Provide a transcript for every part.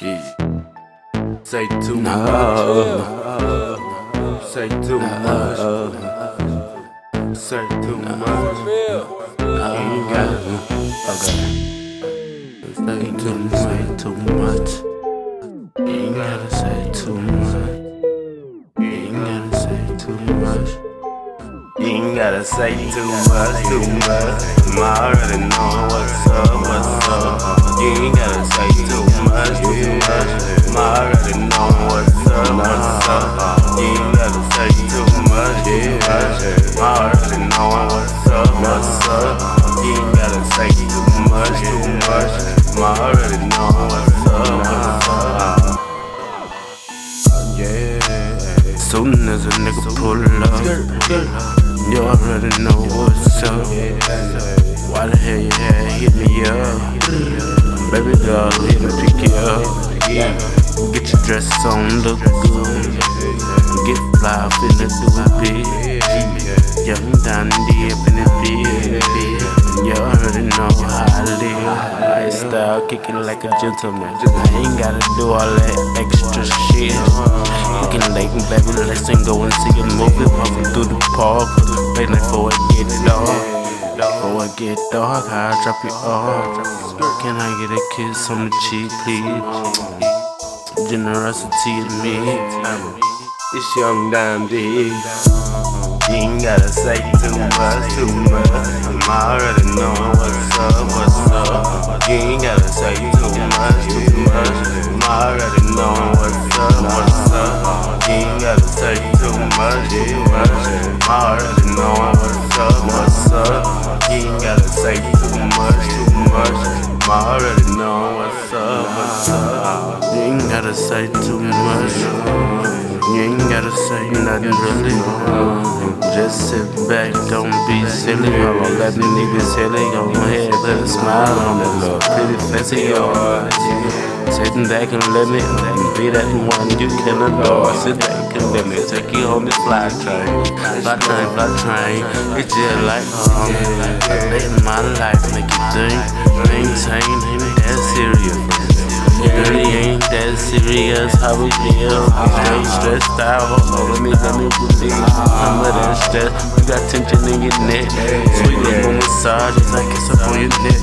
Yeah. Say too No. much. Say too much. Say too much. You ain't gotta. Okay. Say too much. Too much. You ain't gotta say too much. You ain't gotta say too much. You ain't gotta say too much, too much. I'm already knowing what's up, what's up. You ain't gotta say too much. Much. I'm already knowing what's up, what's up. You ain't gotta say too much, too much. I'm already knowing what's up, what's up. Yeah. Soon as a nigga pull up, you already know what's up. Why the hell you had hit me up? Baby girl, let me pick you up. Get your dress on, look good. Fly up in the doobie. Young dandy up in the bed. You already know how I live. Lifestyle kicking like a gentleman. I ain't gotta do all that extra shit. Can lay baby, let's go and see a movie. Walking through the park, waiting for it get dark. Before it get dark, I'll drop you off. Can I get a kiss on the cheek, please? Generosity in me. It's young Dime D. You ain't gotta say too much, too much. I'm already knowing what's up, what's up. You ain't gotta say too much, too much. I'm already knowing what's up, what's up. You ain't gotta say too much, too much. I'm already knowing what's up, what's up. You ain't gotta say too much, too much. I'm already knowing what's up, what's up. You ain't gotta say too much. You ain't gotta say nothing really. Just sit back, don't be silly. Hold on, let the niggas silly. Go ahead, let a smile on that little pretty face of yours. Sitting back and let me be that one you can adore. Sit back and let me take you on this fly train. Fly train, fly train. It's just like home. I let my life make you think. Things ain't, ain't that serious. Really ain't that serious how we feel. Stay stressed out. Oh, let me, let me relieve some of that stress. You got tension in your neck. Sweet little massage, like it's up on your neck.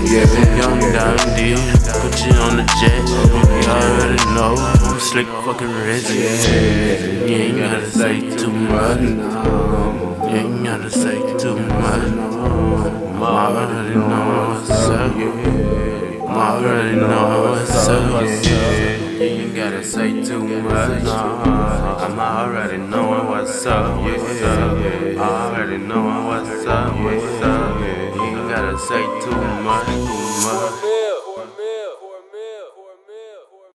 Young down deal, put you on the jet. You already know I'm slick fucking rich. You ain't gotta say too much. You ain't gotta say too much. I already know what's up. I already know what's up. You ain't gotta say too much. I'm already knowing what's up. What's? I already knowing what's up. What's up? You ain't gotta say too much. Too much.